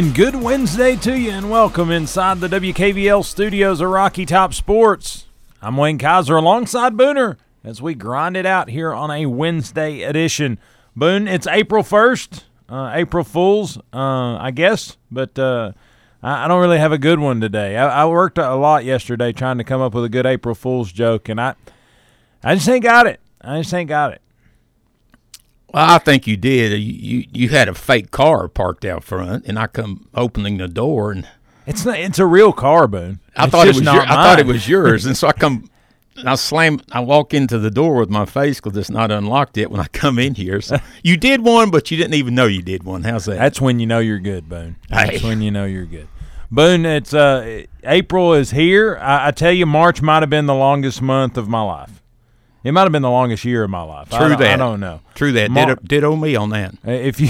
And good Wednesday to you, and welcome inside the WKVL studios of Rocky Top Sports. I'm Wayne Kaiser alongside Booner as we grind it out here on a Wednesday edition. Boone, it's April 1st, uh, April Fools, uh, I guess, but uh, I, I don't really have a good one today. I, I worked a lot yesterday trying to come up with a good April Fool's joke, and I, I just ain't got it. I just ain't got it. Well, I think you did. You, you you had a fake car parked out front, and I come opening the door, and It's not. It's a real car, Boone. I It's thought it was your, I thought it was yours, and so I come, I slam, I walk into the door with my face because it's not unlocked yet. When I come in here, so you did one, but you didn't even know you did one. How's that? That's when you know you're good, Boone. That's Hey. when you know you're good. Boone, it's uh, April is here. I, I tell you, March might have been the longest month of my life. It might have been the longest year of my life. True don't- I don't know. True that. Mar- Ditto, ditto me on that. Uh, If you,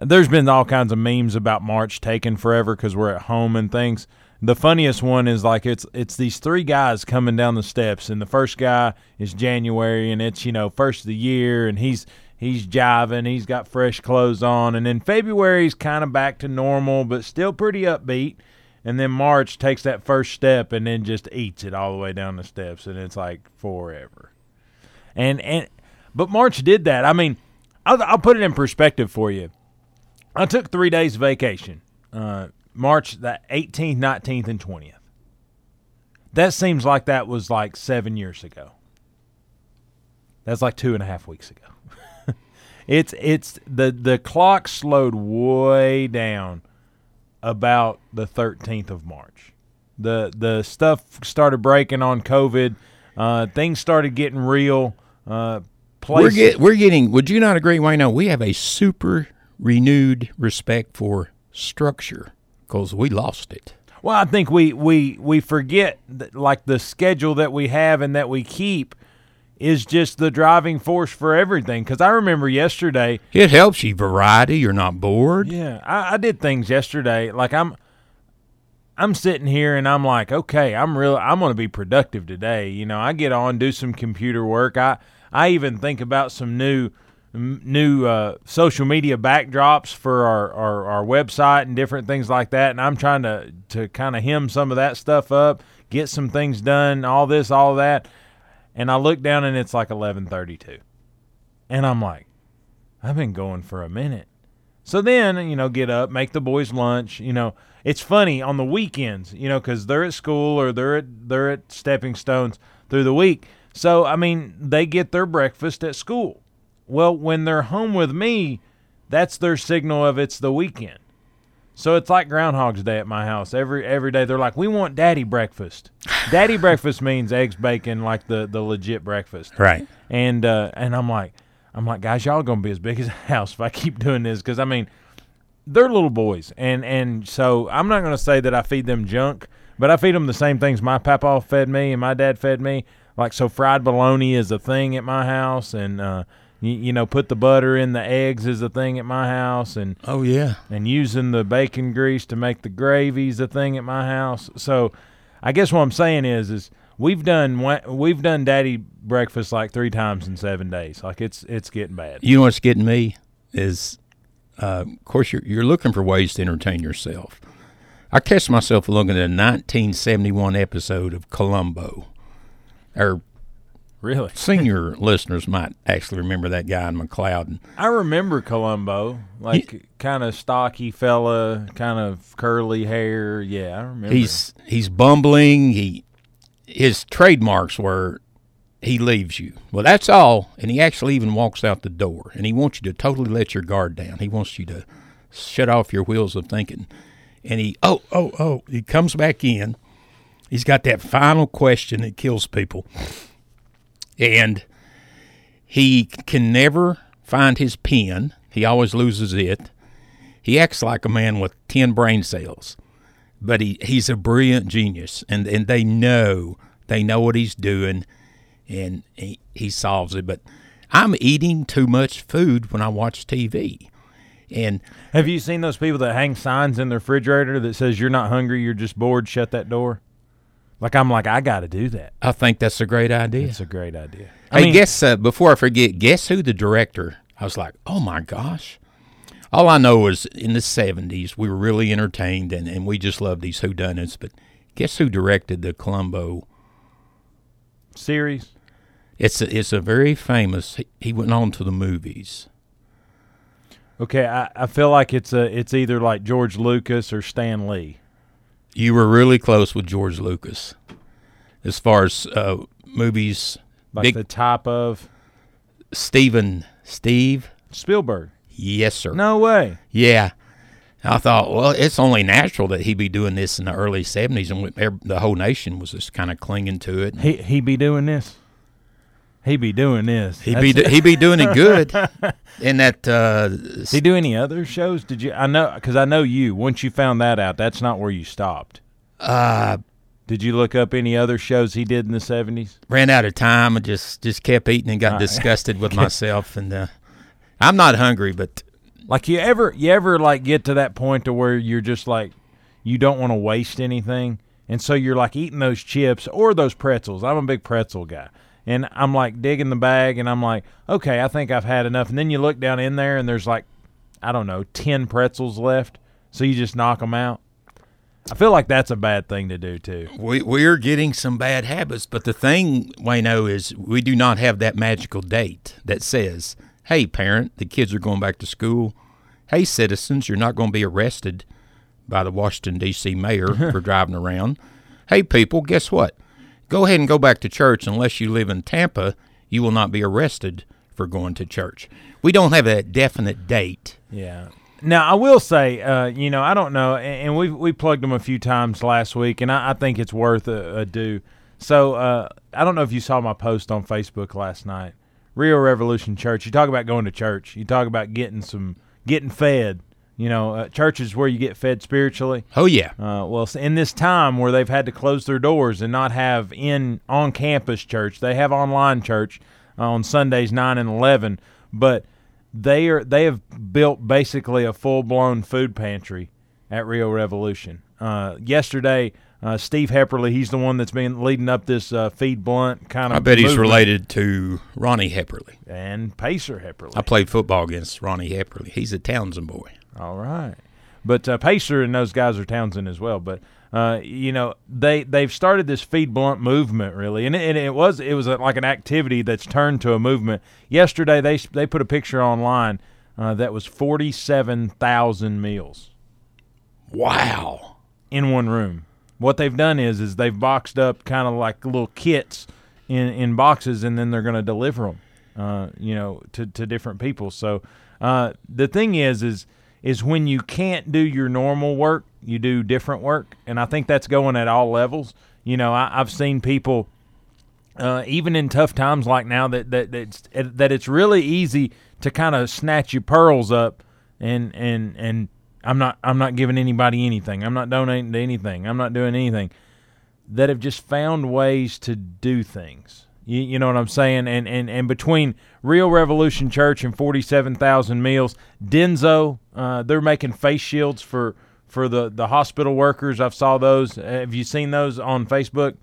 there's been all kinds of memes about March taking forever because we're at home and things. The funniest one is like it's it's these three guys coming down the steps, and the first guy is January, and it's you know first of the year, and he's he's jiving, he's got fresh clothes on, and then February's kind of back to normal, but still pretty upbeat. And then March takes that first step and then just eats it all the way down the steps, and it's like forever. And and but March did that. I mean, I'll, I'll put it in perspective for you. I took three days vacation, uh, March the 18th, 19th, and 20th. That seems like that was like seven years ago. That's like two and a half weeks ago. it's it's the the clock slowed way down about the 13th of March. The the stuff started breaking on COVID. Uh, things started getting real. Uh, We're get, we're getting. Would you not agree, Wayne? No, we have a super renewed respect for structure because we lost it. Well, I think we we we forget that, like the schedule that we have and that we keep is just the driving force for everything. Because I remember yesterday, It helps you variety. You're not bored. yeah, I, I did things yesterday. Like I'm, I'm sitting here and I'm like, okay, I'm real. I'm going to be productive today. You know, I get on, do some computer work. I I even think about some new new uh, social media backdrops for our, our our website and different things like that. And I'm trying to to kind of hem some of that stuff up, get some things done, all this, all that. And I look down and it's like 11:32, and I'm like, I've been going for a minute. So then, you know, get up, make the boys lunch. You know, it's funny on the weekends, you know, because they're at school or they're at they're at stepping stones through the week. So I mean, they get their breakfast at school. Well, when they're home with me, that's their signal of it's the weekend. So it's like Groundhog's Day at my house. Every every day they're like, "We want daddy breakfast." daddy breakfast means eggs, bacon, like the the legit breakfast Right. and uh, and I'm like, I'm like, guys, y'all gonna be as big as a house if I keep doing this because I mean, they're little boys, and and so I'm not gonna say that I feed them junk, but I feed them the same things my papa fed me and my dad fed me. Like so, fried bologna is a thing at my house, and uh, you, you know, put the butter in the eggs is a thing at my house, and Oh yeah. and using the bacon grease to make the gravy's a thing at my house. So, I guess what I'm saying is, is we've done we've done daddy breakfast like three times in seven days. Like it's it's getting bad. You know what's getting me is, uh, of course, you're you're looking for ways to entertain yourself. I catch myself looking at a 1971 episode of Columbo. Our Really, senior listeners might actually remember that guy in McCloud. I remember Columbo, like kind of stocky fella, kind of curly hair. Yeah, I remember. He's he's bumbling. He his trademarks were he leaves you. Well, that's all, and he actually even walks out the door, and he wants you to totally let your guard down. He wants you to shut off your wheels of thinking. And he oh oh oh he comes back in. He's got that final question that kills people, and he can never find his pen. He always loses it. he acts like a man with ten brain cells, but he, he's a brilliant genius, and and they know they know what he's doing, and he, he solves it. But I'm eating too much food when I watch TV, and Have you seen those people that hang signs in the refrigerator that says you're not hungry, you're just bored, shut that door? Like I'm like I got to do that. I think that's a great idea. It's a great idea. hey, guess uh, before I forget, guess who the director? I was like, oh my gosh. All I know is in the '70s we were really entertained and, and we just loved these whodunits. But guess who directed the Columbo? series. It's a, it's a very famous. He, he went on to the movies. Okay, I, I feel like it's a it's either like George Lucas or Stan Lee. You were really close with George Lucas, as far as uh, movies. Like Big the type of Steven Steve. Spielberg. Yes, sir. No way. Yeah. I thought, well, it's only natural that he'd be doing this in the early '70s, and the whole nation was just kind of clinging to it. He he be doing this. He'd be doing this. He be That's- he be doing it good. In that, uh, Did he do any other shows? Did you? I know because I know you. Once you found that out, that's not where you stopped. uh, Did you look up any other shows he did in the seventies? ran out of time and just just kept eating and got Right. disgusted with myself. And uh, I'm not hungry, but Like you ever you ever like get to that point to where you're just like you don't want to waste anything, and so you're like eating those chips or those pretzels. I'm a big pretzel guy. And I'm like digging the bag, and I'm like, okay, I think I've had enough. And then you look down in there, and there's like, I don't know, ten pretzels left. So you just knock them out. I feel like that's a bad thing to do too. we we're getting some bad habits. But the thing, Wayno, is we do not have that magical date that says, "Hey, parent, the kids are going back to school. Hey, citizens, you're not going to be arrested by the Washington D.C. mayor for driving around. Hey, people, guess what? Go ahead and go back to church. Unless you live in Tampa, you will not be arrested for going to church. We don't have a definite date. Yeah. Now I will say, uh, you know, I don't know, and, and we we plugged them a few times last week, and I, I think it's worth a, a do. So uh, I don't know if you saw my post on Facebook last night. Rio Revolution Church. You talk about going to church. You talk about getting some getting fed. You know, uh, church is where you get fed spiritually. Oh yeah, Uh, well, in this time where they've had to close their doors and not have in on campus church, they have online church uh, on Sundays nine and eleven, but they are they have built basically a full blown food pantry at Rio Revolution. Uh, yesterday, uh, Steve Hepperly, he's the one that's been leading up this uh, feed Blount kind of. I bet he's related to Ronnie Hepperly. and Pacer Hepperly. I played football against Ronnie Hepperly. He's a Townsend boy. All right, but uh, Pacer and those guys are Townsend as well. But uh, you know they they've started this feed Blount movement really, and it, and it was it was a, like an activity that's turned to a movement. Yesterday they they put a picture online uh, that was forty seven thousand meals Wow. in one room. What they've done is is they've boxed up kind of like little kits in in boxes, and then they're going to deliver them, uh, you know, to to different people. So uh, the thing is is is when you can't do your normal work, you do different work, and I think that's going at all levels. You know, I, I've seen people. Uh, even in tough times like now, that that that's, that it's really easy to kind of snatch your pearls up, and and and I'm not I'm not giving anybody anything. I'm not donating to anything. I'm not doing anything. That have just found ways to do things. You, you know what I'm saying? And and and between Real Revolution Church and 47,000 meals, Denso, uh, they're making face shields for for the the hospital workers. I've saw those. Have you seen those on Facebook?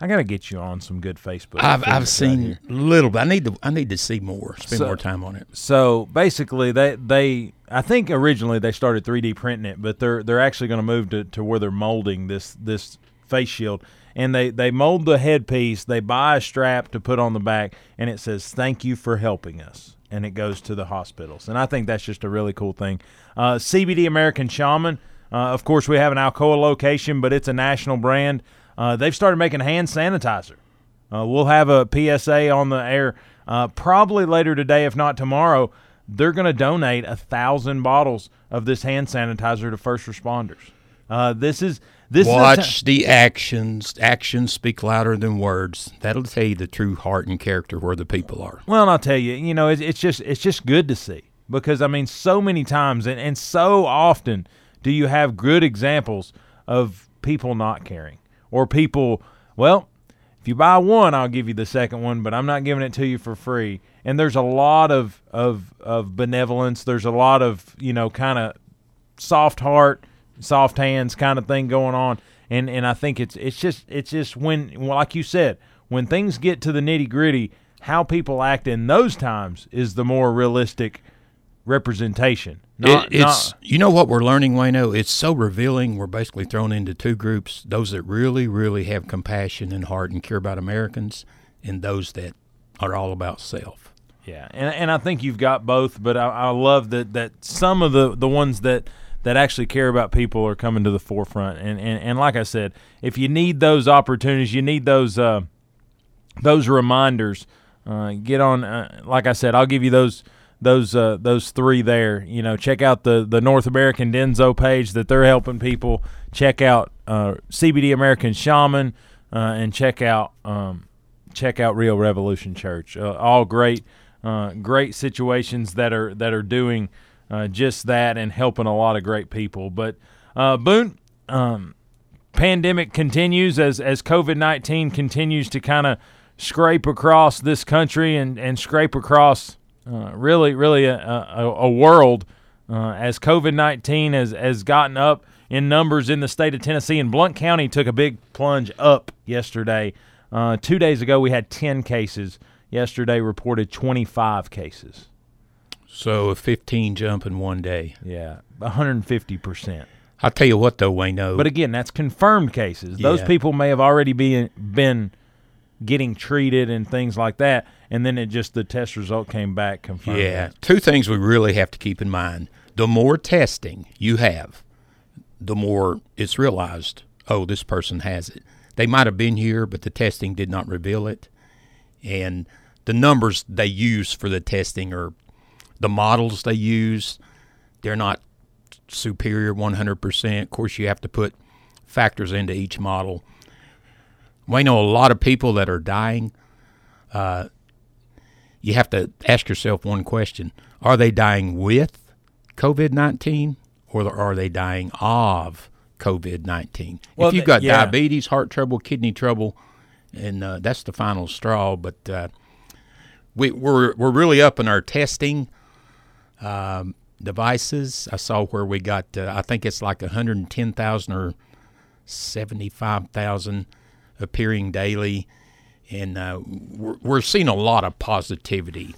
I gotta get you on some good Facebook. I've I've seen here. little, but I need to I need to see more. Spend So- more time on it. So basically, they they I think originally they started 3D printing it, but they're they're actually going to move to, to where they're molding this this face shield, and they they mold the headpiece. They buy a strap to put on the back, and it says "Thank you for helping us," and it goes to the hospitals. And I think that's just a really cool thing. Uh, CBD American Shaman. Uh, of course, we have an Alcoa location, but it's a national brand. Uh, they've started making hand sanitizer. Uh, we'll have a PSA on the air uh, probably later today, if not tomorrow. They're going to donate a thousand bottles of this hand sanitizer to first responders. Uh, this is this Watch ti- the actions. Actions speak louder than words. That'll tell you the true heart and character where the people are. well, I'll tell you, you know, it's, it's just it's just good to see. because I mean, so many times and, and so often do you have good examples of people not caring or people, well, if you buy one, I'll give you the second one, but I'm not giving it to you for free. And there's a lot of of of benevolence. There's a lot of you know kind of soft heart, soft hands kind of thing going on. And and I think it's it's just it's just when like you said, when things get to the nitty gritty, how people act in those times is the more realistic representation. Not, it, it's not, you know what we're learning, Wayno. It's so revealing. We're basically thrown into two groups: those that really, really have compassion and heart and care about Americans, and those that are all about self. yeah, and and I think you've got both. But I, I love that that some of the the ones that that actually care about people are coming to the forefront. And and, and like I said, if you need those opportunities, you need those uh, those reminders. Uh, get on. Uh, like I said, I'll give you those those uh, those three there. You know, check out the the North American Denso page that they're helping people. Check out uh, CBD American Shaman, uh, and check out um, check out Real Revolution Church. Uh, all great uh, great situations that are that are doing uh, just that and helping a lot of great people. But Boone, um, pandemic continues as as COVID nineteen continues to kind of scrape across this country and and scrape across uh, really really a, a, a world uh, as COVID nineteen has has gotten up in numbers in the state of Tennessee and Blount County took a big plunge up yesterday. Uh, two days ago we had ten cases. Yesterday reported twenty five cases. So a 15 jump in one day. Yeah, one hundred and fifty percent. I'll tell you what, though, Wayno. But again, that's confirmed cases. Those people may have already been been getting treated and things like that, and then it just the test result came back confirmed. Yeah, that. two things we really have to keep in mind. The more testing you have, the more it's realized, oh, this person has it. They might have been here, but the testing did not reveal it. And the numbers they use for the testing or the models they use, they're not superior 100%. Of course, you have to put factors into each model. We know a lot of people that are dying you have to ask yourself one question Are they dying with COVID 19 or are they dying of COVID 19? Well, if you've got yeah. diabetes, heart trouble, kidney trouble, and uh, that's the final straw, but uh, we, we're, we're really up in our testing um, devices. I saw where we got, uh, I think it's like 110,000 or 75,000 appearing daily. And uh, we're, we're seeing a lot of positivity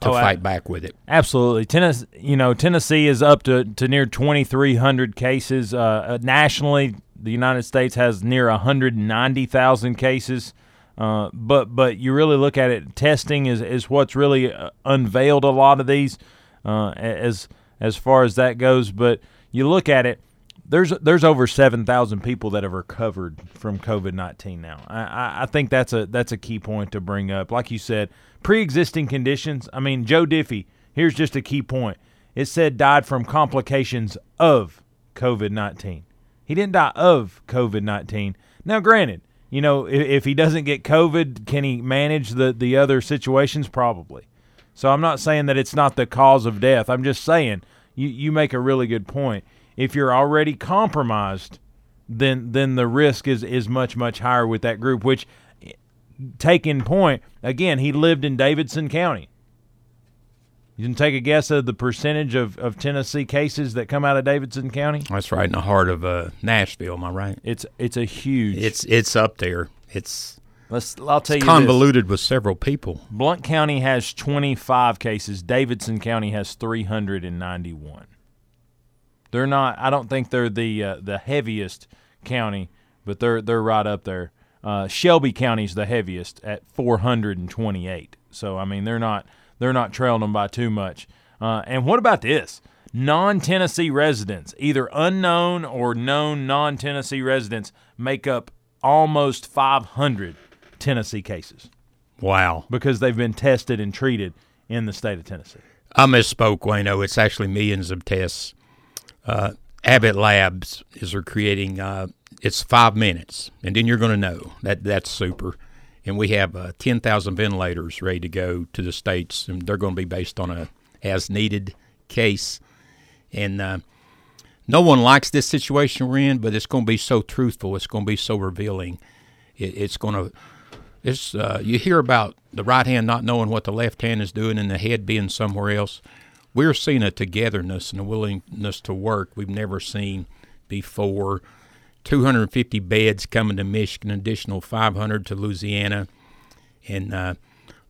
to Oh, I- fight back with it. Absolutely, Tennessee. You know, Tennessee is up to, to near twenty three hundred cases uh, uh, nationally. The United States has near hundred ninety thousand cases. Uh, but but you really look at it, testing is, is what's really uh, unveiled a lot of these uh, as as far as that goes. But you look at it, there's there's over seven thousand people that have recovered from COVID nineteen now. I, I, think that's a that's a key point to bring up. Like you said, pre existing conditions. I mean, Joe Diffie. Here's just a key point. It said died from complications of COVID nineteen. He didn't die of COVID nineteen. Now, granted, you know if, if he doesn't get COVID, can he manage the the other situations? Probably. So I'm not saying that it's not the cause of death. I'm just saying you, you make a really good point. If you're already compromised, then then the risk is is much much higher with that group. Which, taking point again, he lived in Davidson County. You can take a guess of the percentage of, of Tennessee cases that come out of Davidson County. That's right in the heart of uh, Nashville, am I right? It's it's a huge. It's it's up there. It's let's. I'll tell you this. convoluted with several people. Blount County has 25 cases. Davidson County has 391. They're not. I don't think they're the uh, the heaviest county, but they're they're right up there. Uh, Shelby County's the heaviest at 428. So I mean, they're not they're not trailing them by too much. Uh, and what about this? Non-Tennessee residents, either unknown or known non-Tennessee residents, make up almost 500 Tennessee cases Wow. because they've been tested and treated in the state of Tennessee. I misspoke, Wayno. It's actually millions of tests. Uh, Abbott Labs is are creating. Uh, it's five minutes, and then you're going to know that that's super. And we have uh, ten thousand ventilators ready to go to the states, and they're going to be based on a as needed case. And uh, no one likes this situation we're in, but it's going to be so truthful. It's going to be so revealing. It, it's going to. It's uh, you hear about the right hand not knowing what the left hand is doing and the head being somewhere else. We're seeing a togetherness and a willingness to work we've never seen before. 250 beds coming to Michigan, additional 500 to Louisiana, and uh,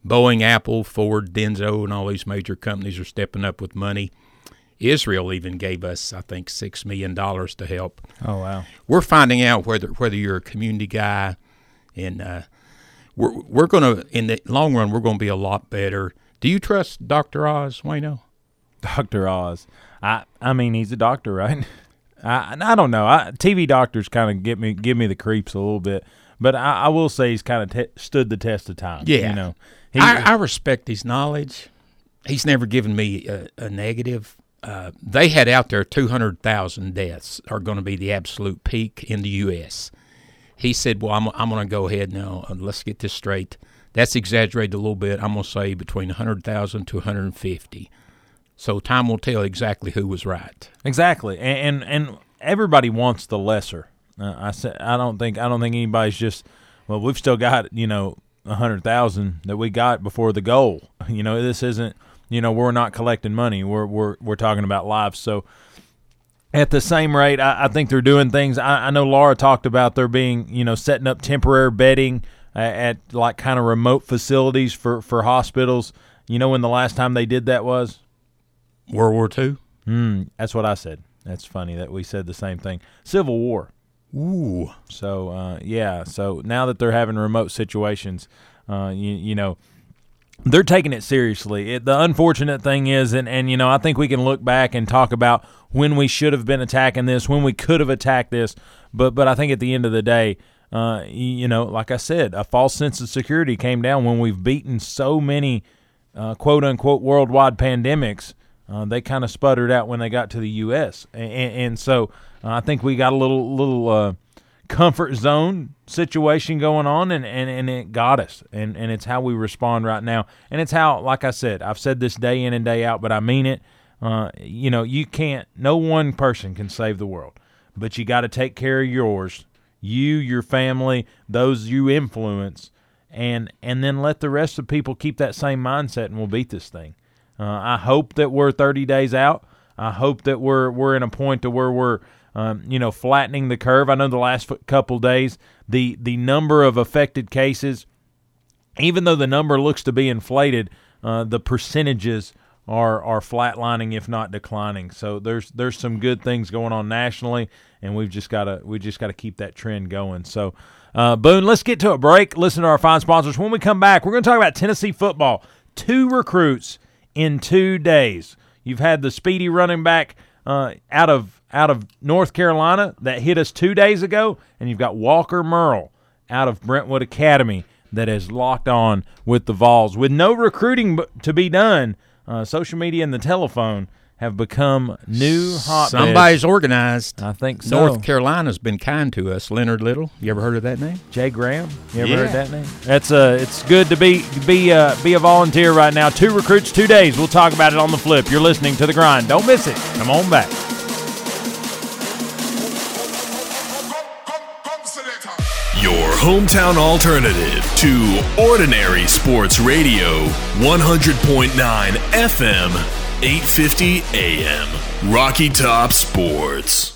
Boeing, Apple, Ford, Denso, and all these major companies are stepping up with money. Israel even gave us, I think, six million dollars to help. Oh wow! We're finding out whether whether you're a community guy, and uh, we're we're gonna in the long run we're gonna be a lot better. Do you trust Doctor Oz, Wayno? Doctor Oz. I I mean he's a doctor, right? I I don't know. I, TV doctors kind of get me give me the creeps a little bit, but I, I will say he's kind of te- stood the test of time. Yeah, you know. He, I, I respect his knowledge. He's never given me a, a negative uh, they had out there 200,000 deaths are going to be the absolute peak in the U.S. He said, Well, I'm, I'm going to go ahead now and let's get this straight. That's exaggerated a little bit. I'm going to say between 100,000 to 150. So time will tell exactly who was right. Exactly. And and, and everybody wants the lesser. Uh, I said I don't think I don't think anybody's just well we've still got, you know, a 100,000 that we got before the goal. You know, this isn't you know, we're not collecting money. We're we're we're talking about lives. So at the same rate, I, I think they're doing things. I, I, know Laura talked about there being, you know, setting up temporary bedding at, at like kind of remote facilities for for hospitals. You know when the last time they did that was World War II. Mm, that's what I said. That's funny that we said the same thing. Civil War. Ooh. So uh, yeah. So now that they're having remote situations, uh, you, you know they're taking it seriously. It, the unfortunate thing is, and, and you know, I think we can look back and talk about when we should have been attacking this, when we could have attacked this, but but I think at the end of the day, uh, you know, like I said, a false sense of security came down when we've beaten so many uh, quote unquote worldwide pandemics. Uh, they kind of sputtered out when they got to the U.S. and, and so uh, I think we got a little little uh, comfort zone situation going on and, and, and it got us. And, and it's how we respond right now. And it's how like i said i've said this day in and day out but i mean it. Uh, you know you can't no one person can save the world but you got to take care of yours you your family those you influence and and then let the rest of people keep that same mindset and we'll beat this thing uh, i hope that we're 30 days out i hope that we're we're in a point to where we're um, you know, flattening the curve. I know the last couple days, the the number of affected cases, even though the number looks to be inflated, uh, the percentages are are flatlining, if not declining. So there's there's some good things going on nationally, and we've just got to we just got to keep that trend going. So. Uh, Boone, let's get to a break. Listen to our fine sponsors. When we come back, we're going to talk about Tennessee football. Two recruits in two days. You've had the speedy running back uh, out of out of North Carolina that hit us two days ago, and you've got Walker Merrill out of Brentwood Academy that has locked on with the Vols. With no recruiting to be done, uh, social media and the telephone have become new hot. Somebody's organized. I think so. North Carolina's been kind to us. Leonard Little. You ever heard of that name? Jay Graham. You ever Yeah. heard that name? That's uh, it's good to be be uh, be a volunteer right now. Two recruits, two days. We'll talk about it on the flip. You're listening to the grind. Don't miss it. Come on back. Your hometown alternative to Ordinary Sports Radio, 100.9 FM, 850 AM. Rocky Top Sports.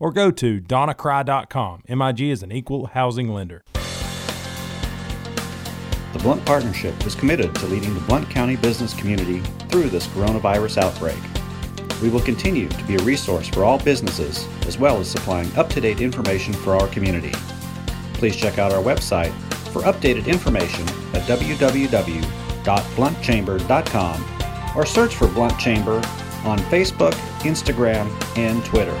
or go to donnacry.com. MIG is an equal housing lender. The Blount Partnership is committed to leading the Blount County business community through this coronavirus outbreak. We will continue to be a resource for all businesses as well as supplying up to date information for our community. Please check out our website for updated information at www.blountchamber.com or search for Blount Chamber on Facebook, Instagram, and Twitter.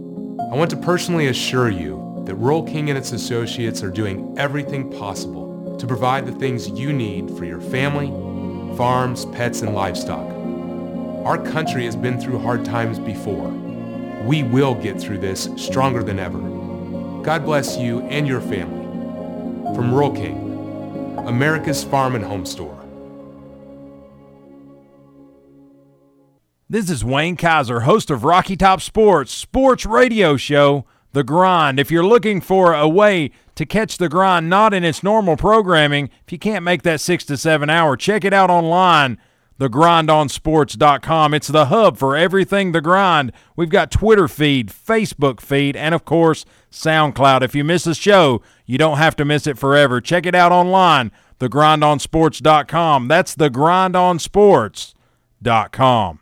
I want to personally assure you that Rural King and its associates are doing everything possible to provide the things you need for your family, farms, pets, and livestock. Our country has been through hard times before. We will get through this stronger than ever. God bless you and your family. From Rural King, America's Farm and Home Store. This is Wayne Kaiser, host of Rocky Top Sports, sports radio show, The Grind. If you're looking for a way to catch The Grind not in its normal programming, if you can't make that six to seven hour, check it out online, thegrindonsports.com. It's the hub for everything The Grind. We've got Twitter feed, Facebook feed, and of course, SoundCloud. If you miss a show, you don't have to miss it forever. Check it out online, thegrindonsports.com. That's thegrindonsports.com.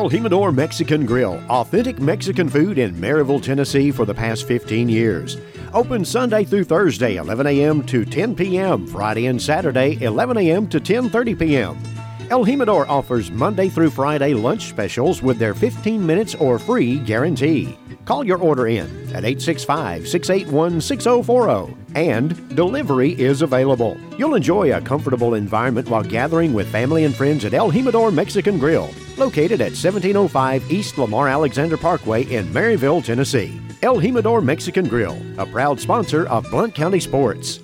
El Jimador Mexican Grill, authentic Mexican food in Maryville, Tennessee for the past 15 years. Open Sunday through Thursday, 11 a.m. to 10 p.m., Friday and Saturday, 11 a.m. to 10:30 p.m. El Jimador offers Monday through Friday lunch specials with their 15 minutes or free guarantee. Call your order in at 865 681 6040 and delivery is available. You'll enjoy a comfortable environment while gathering with family and friends at El Jimador Mexican Grill, located at 1705 East Lamar Alexander Parkway in Maryville, Tennessee. El Jimador Mexican Grill, a proud sponsor of Blount County Sports.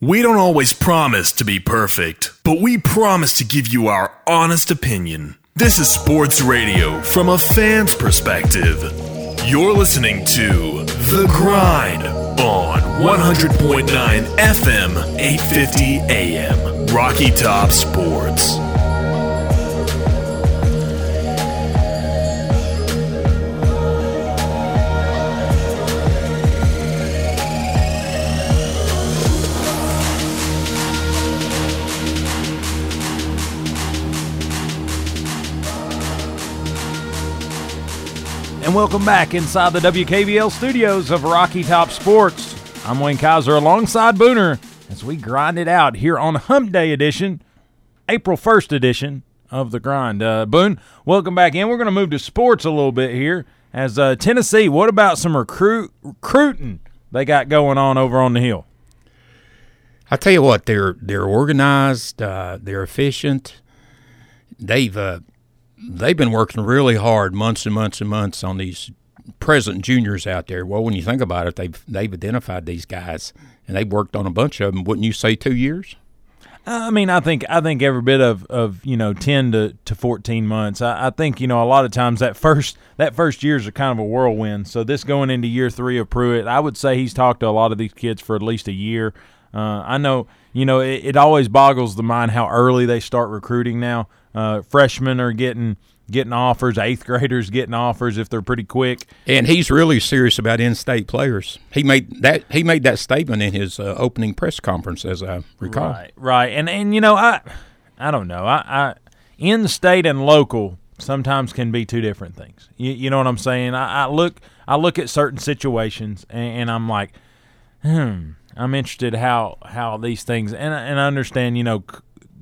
We don't always promise to be perfect, but we promise to give you our honest opinion. This is sports radio from a fan's perspective. You're listening to The Grind on 100.9 FM, 850 AM. Rocky Top Sports. And welcome back inside the WKVL studios of Rocky Top Sports. I'm Wayne Kaiser alongside Booner as we grind it out here on Hump Day edition, April 1st edition of The Grind. Uh, Boone, welcome back in. We're going to move to sports a little bit here. As uh, Tennessee, what about some recruit recruiting they got going on over on the hill? I tell you what, they're they're organized, uh, they're efficient. They've uh, they've been working really hard, months and months and months, on these present juniors out there. Well, when you think about it, they've they've identified these guys and they've worked on a bunch of them. Wouldn't you say two years? I mean, I think I think every bit of, of you know ten to, to fourteen months. I, I think you know a lot of times that first that first year is a kind of a whirlwind. So this going into year three of Pruitt, I would say he's talked to a lot of these kids for at least a year. Uh, I know you know it, it always boggles the mind how early they start recruiting now. Uh, freshmen are getting getting offers, eighth graders getting offers if they're pretty quick. And he's really serious about in-state players. He made that he made that statement in his uh, opening press conference, as I recall. Right, right, and and you know I, I don't know, I, I in-state and local sometimes can be two different things. You, you know what I'm saying? I, I look I look at certain situations and, and I'm like, hmm, I'm interested how how these things and and I understand you know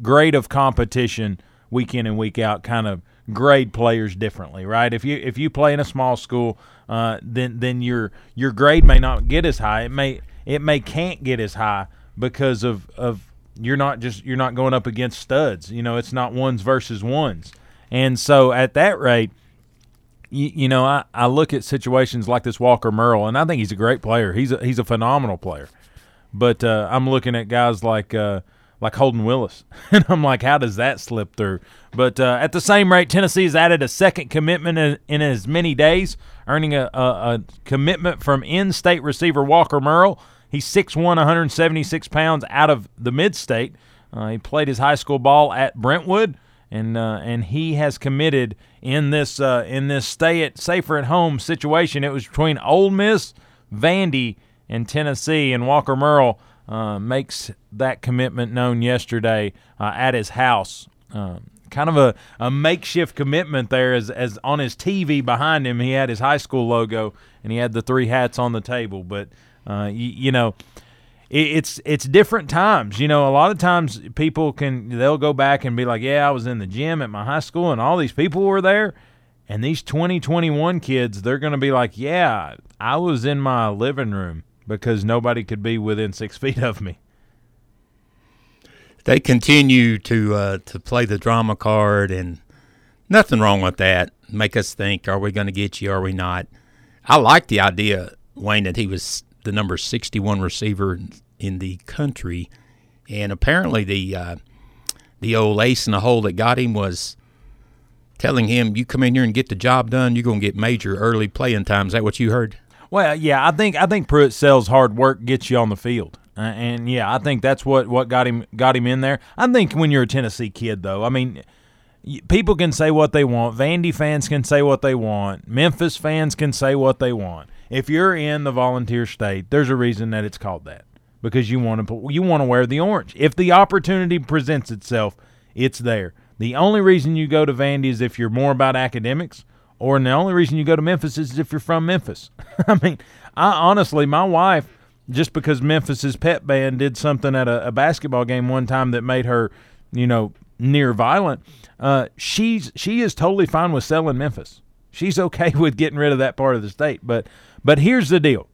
grade of competition week in and week out kind of grade players differently, right? If you if you play in a small school, uh, then then your your grade may not get as high. It may it may can't get as high because of of you're not just you're not going up against studs. You know, it's not ones versus ones. And so at that rate, you, you know, I, I look at situations like this Walker Merrill, and I think he's a great player. He's a, he's a phenomenal player. But uh, I'm looking at guys like uh, like Holden Willis, and I'm like, how does that slip through? But uh, at the same rate, Tennessee has added a second commitment in, in as many days, earning a, a, a commitment from in-state receiver Walker Merrill. He's 6'1", 176 pounds out of the mid-state. Uh, he played his high school ball at Brentwood and uh, and he has committed in this uh, in this stay at safer at home situation. It was between Ole Miss, Vandy, and Tennessee, and Walker Merrill uh, makes that commitment known yesterday uh, at his house. Um, kind of a, a makeshift commitment there, as as on his TV behind him, he had his high school logo and he had the three hats on the table. But uh, you, you know it's it's different times. You know, a lot of times people can they'll go back and be like, "Yeah, I was in the gym at my high school and all these people were there." And these 2021 kids, they're going to be like, "Yeah, I was in my living room because nobody could be within 6 feet of me." They continue to uh, to play the drama card and nothing wrong with that. Make us think, are we going to get you? Are we not? I like the idea, Wayne, that he was the number 61 receiver in the country, and apparently the uh, the old ace in the hole that got him was telling him, "You come in here and get the job done. You're going to get major early playing time." Is that what you heard? Well, yeah, I think I think Pruitt sells hard work gets you on the field, uh, and yeah, I think that's what what got him got him in there. I think when you're a Tennessee kid, though, I mean. People can say what they want. Vandy fans can say what they want. Memphis fans can say what they want if you're in the volunteer state, there's a reason that it's called that because you want to you want to wear the orange. If the opportunity presents itself, it's there. The only reason you go to Vandy is if you're more about academics, or the only reason you go to Memphis is if you're from Memphis. I mean, I honestly, my wife, just because Memphis's pet band did something at a, a basketball game one time that made her, you know, near violent, uh, she's she is totally fine with selling Memphis. She's okay with getting rid of that part of the state, but but here's the deal.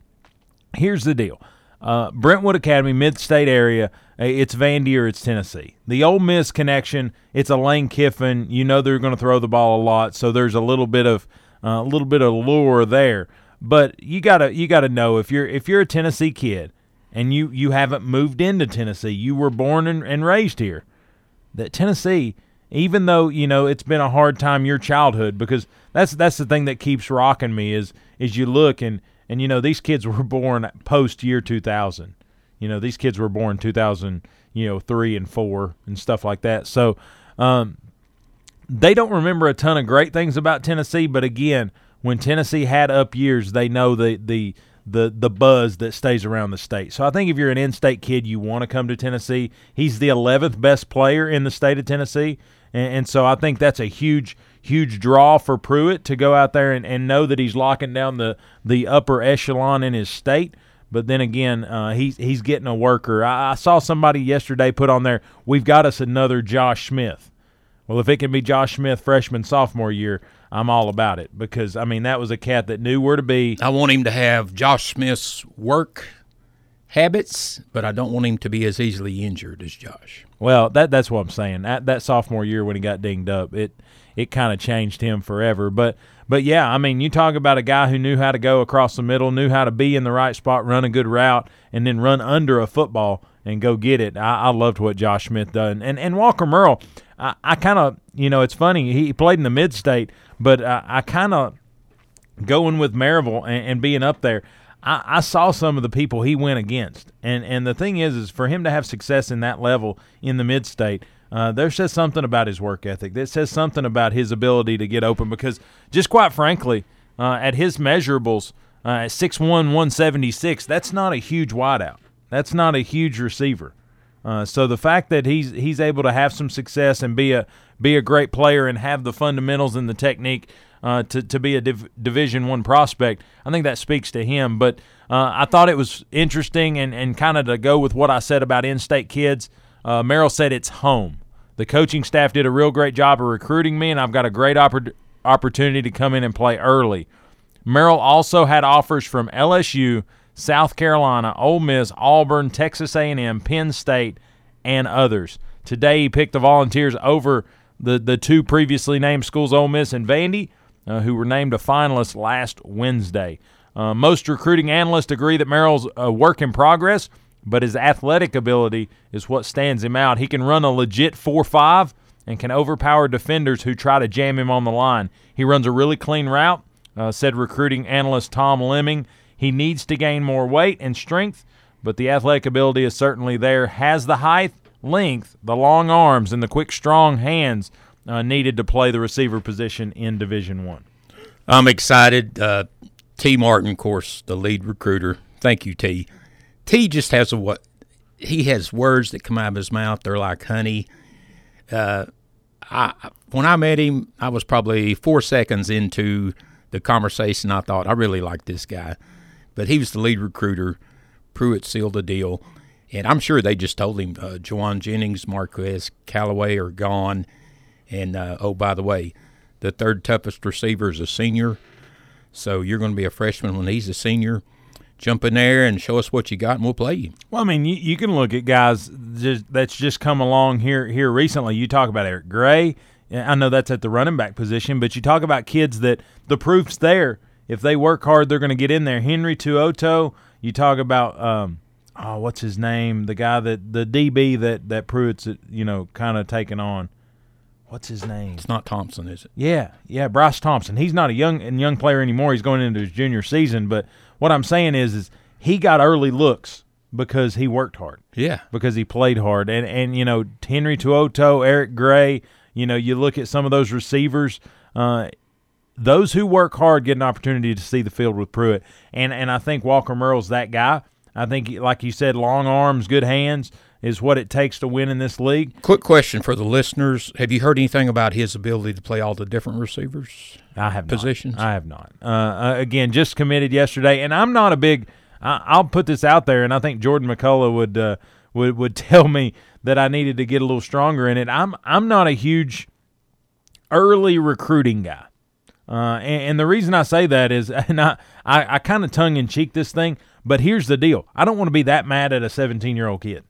Here's the deal. Uh, Brentwood Academy, mid-state area. Uh, it's Vandy or it's Tennessee. The Ole Miss connection. It's a Lane Kiffin. You know they're going to throw the ball a lot, so there's a little bit of uh, a little bit of lure there. But you gotta you gotta know if you're if you're a Tennessee kid and you you haven't moved into Tennessee, you were born and, and raised here. That Tennessee, even though you know it's been a hard time your childhood, because that's that's the thing that keeps rocking me is is you look and and you know these kids were born post year 2000 you know these kids were born 2000 you know 3 and 4 and stuff like that so um, they don't remember a ton of great things about Tennessee but again when Tennessee had up years they know the the the the buzz that stays around the state. So I think if you're an in-state kid, you want to come to Tennessee. He's the 11th best player in the state of Tennessee, and, and so I think that's a huge huge draw for Pruitt to go out there and, and know that he's locking down the, the upper echelon in his state. But then again, uh, he's he's getting a worker. I, I, saw somebody yesterday put on there, "We've got us another Josh Smith." Well, if it can be Josh Smith freshman sophomore year, I'm all about it because I mean that was a cat that knew where to be. I want him to have Josh Smith's work habits, but I don't want him to be as easily injured as Josh. Well, that that's what I'm saying. That that sophomore year when he got dinged up, it it kind of changed him forever. But but yeah, I mean, you talk about a guy who knew how to go across the middle, knew how to be in the right spot, run a good route, and then run under a football and go get it. I, I loved what Josh Smith done, and and Walker Merrill. I, I kind of you know it's funny he played in the mid state, but I, I kind of going with Maryville and, and being up there. I, I, saw some of the people he went against, and and the thing is, is for him to have success in that level in the mid state, uh, there says something about his work ethic. That says something about his ability to get open because, just quite frankly, uh, at his measurables, uh, at 6'1", 176, that's not a huge wideout. That's not a huge receiver. Uh, so the fact that he's he's able to have some success and be a be a great player and have the fundamentals and the technique uh, to to be a div- Division One prospect, I think that speaks to him. But uh, I thought it was interesting and and kind of to go with what I said about in-state kids. Uh, Merrill said it's home. The coaching staff did a real great job of recruiting me, and I've got a great oppor- opportunity to come in and play early. Merrill also had offers from LSU, South Carolina, Ole Miss, Auburn, Texas A&M, Penn State, and others. Today he picked the Volunteers over the the two previously named schools, Ole Miss and Vandy, uh, who were named a finalist last Wednesday. Uh, most recruiting analysts agree that Merrill's a work in progress, but his athletic ability is what stands him out. He can run a legit 4 5 and can overpower defenders who try to jam him on the line. He runs a really clean route, uh, said recruiting analyst Tom Lemming. He needs to gain more weight and strength, but the athletic ability is certainly there. Has the height, length, the long arms, and the quick, strong hands uh, needed to play the receiver position in Division One. I'm excited. Uh, Tee. Martin, of course, the lead recruiter. Thank you, Tee. Tee just has a what he has words that come out of his mouth. They're like honey. Uh, I when I met him, I was probably four seconds into the conversation. I thought I really like this guy, but he was the lead recruiter. Pruitt sealed the deal, and I'm sure they just told him uh, Jauan Jennings, Marquez Callaway are gone, and uh, oh by the way, the third toughest receiver is a senior, so you're going to be a freshman when he's a senior jump in there and show us what you got, and we'll play you. Well, I mean, you, you can look at guys just, that's just come along here here recently. You talk about Eric Gray. I know that's at the running back position, but you talk about kids that the proof's there. If they work hard, they're going to get in there. Henry To'oto'o. You talk about um, oh, what's his name? The guy that the DB that that Pruitt's you know kind of taking on. What's his name? It's not Thompson, is it? Yeah, yeah, Bryce Thompson. He's not a young and young player anymore. He's going into his junior season, but what I'm saying is, is he got early looks because he worked hard. Yeah, because he played hard, and and you know Henry To'oto'o, Eric Gray. You know, you look at some of those receivers. Uh, those who work hard get an opportunity to see the field with Pruitt, and and I think Walker Merrill's that guy. I think, like you said, long arms, good hands is what it takes to win in this league. Quick question for the listeners: Have you heard anything about his ability to play all the different receivers? I have positions. Not. I have not. Uh, uh, again, just committed yesterday, and I'm not a big. I, will put this out there, and I think Jordan McCullough would uh, would would tell me that I needed to get a little stronger in it. I'm I'm not a huge early recruiting guy, uh, and, and, the reason I say that is, and I I, I kind of tongue in cheek this thing, but here's the deal: I don't want to be that mad at a 17 year old kid,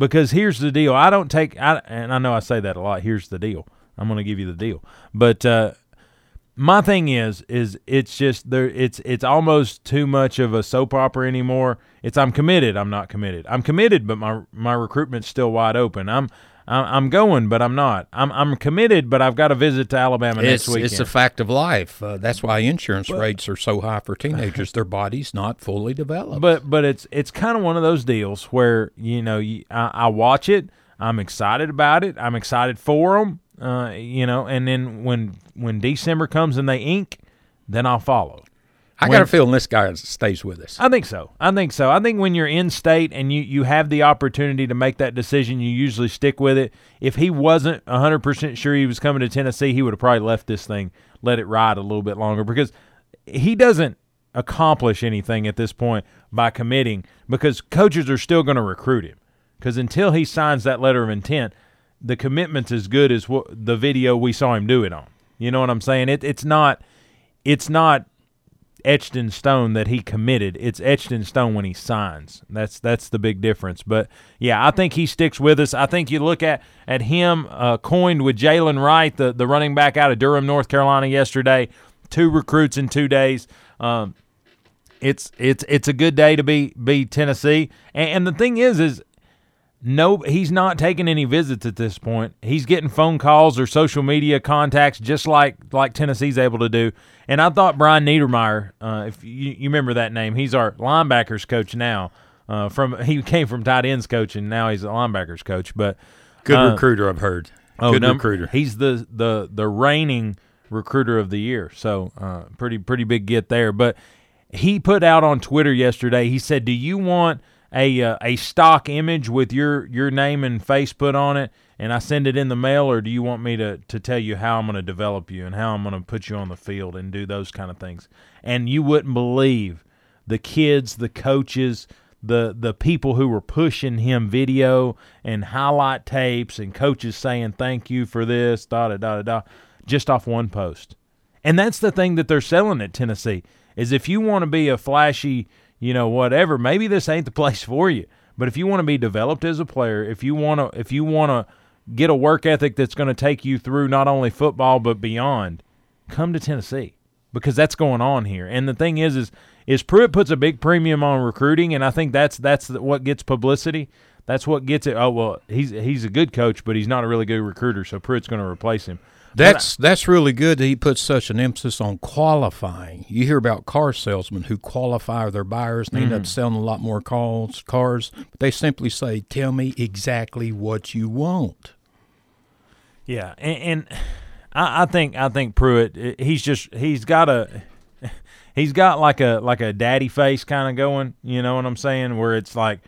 because here's the deal: I don't take, I, and I know I say that a lot. Here's the deal: I'm going to give you the deal, but uh, my thing is is it's just there it's it's almost too much of a soap opera anymore. It's i'm committed. I'm not committed. I'm committed but my my recruitment's still wide open. I'm I'm going, but I'm not. I'm I'm committed, but I've got a visit to Alabama it's, next week. It's a fact of life. Uh, that's why insurance but, rates are so high for teenagers. Their body's not fully developed. But but it's it's kind of one of those deals where you know you, I, I watch it. I'm excited about it. I'm excited for them. Uh, you know, and then when when December comes and they ink, then I'll follow. I got a feeling this guy stays with us. I think so. I think so. I think when you're in state and you, you have the opportunity to make that decision, you usually stick with it. If he wasn't 100% sure he was coming to Tennessee, he would have probably left this thing, let it ride a little bit longer because he doesn't accomplish anything at this point by committing because coaches are still going to recruit him. Because until he signs that letter of intent, the commitment's as good as what the video we saw him do it on. You know what I'm saying? It, it's not it's not etched in stone that he committed. It's etched in stone when he signs. That's that's the big difference. But yeah, I think he sticks with us. I think you look at at him uh, coined with Jaylen Wright, the the running back out of Durham, North Carolina, yesterday. Two recruits in two days. Um, it's it's it's a good day to be be Tennessee. And, and the thing is, is no, he's not taking any visits at this point. He's getting phone calls or social media contacts, just like like Tennessee's able to do. And I thought Brian Niedermeyer, uh, if you, you, remember that name, he's our linebackers coach now. Uh, from he came from tight ends coach, and now he's a linebackers coach. But Good Uh, recruiter, I've heard. Oh, Good num- recruiter. He's the the the reigning recruiter of the year. So uh, pretty pretty big get there. But he put out on Twitter yesterday. He said, "Do you want a uh, a stock image with your your name and face put on it, and I send it in the mail, or do you want me to to tell you how I'm going to develop you and how I'm going to put you on the field and do those kind of things?" And you wouldn't believe the kids, the coaches, the the people who were pushing him video and highlight tapes and coaches saying thank you for this, da da da da just off one post. And that's the thing that they're selling at Tennessee is if you want to be a flashy, you know, whatever, maybe this ain't the place for you. But if you want to be developed as a player, if you want to if you want to get a work ethic that's going to take you through not only football but beyond, come to Tennessee because that's going on here. And the thing is, is is Pruitt puts a big premium on recruiting, and I think that's that's what gets publicity. That's what gets it. Oh well, he's he's a good coach, but he's not a really good recruiter, so Pruitt's going to replace him. That's that's really good that he puts such an emphasis on qualifying. You hear about car salesmen who qualify their buyers and they end up selling a lot more calls, cars. But they simply say, "Tell me exactly what you want." Yeah, and, and I, I think I think Pruitt eh, he's just he's got a he's got like a like a daddy face kind of going. You know what I'm saying? Where it's like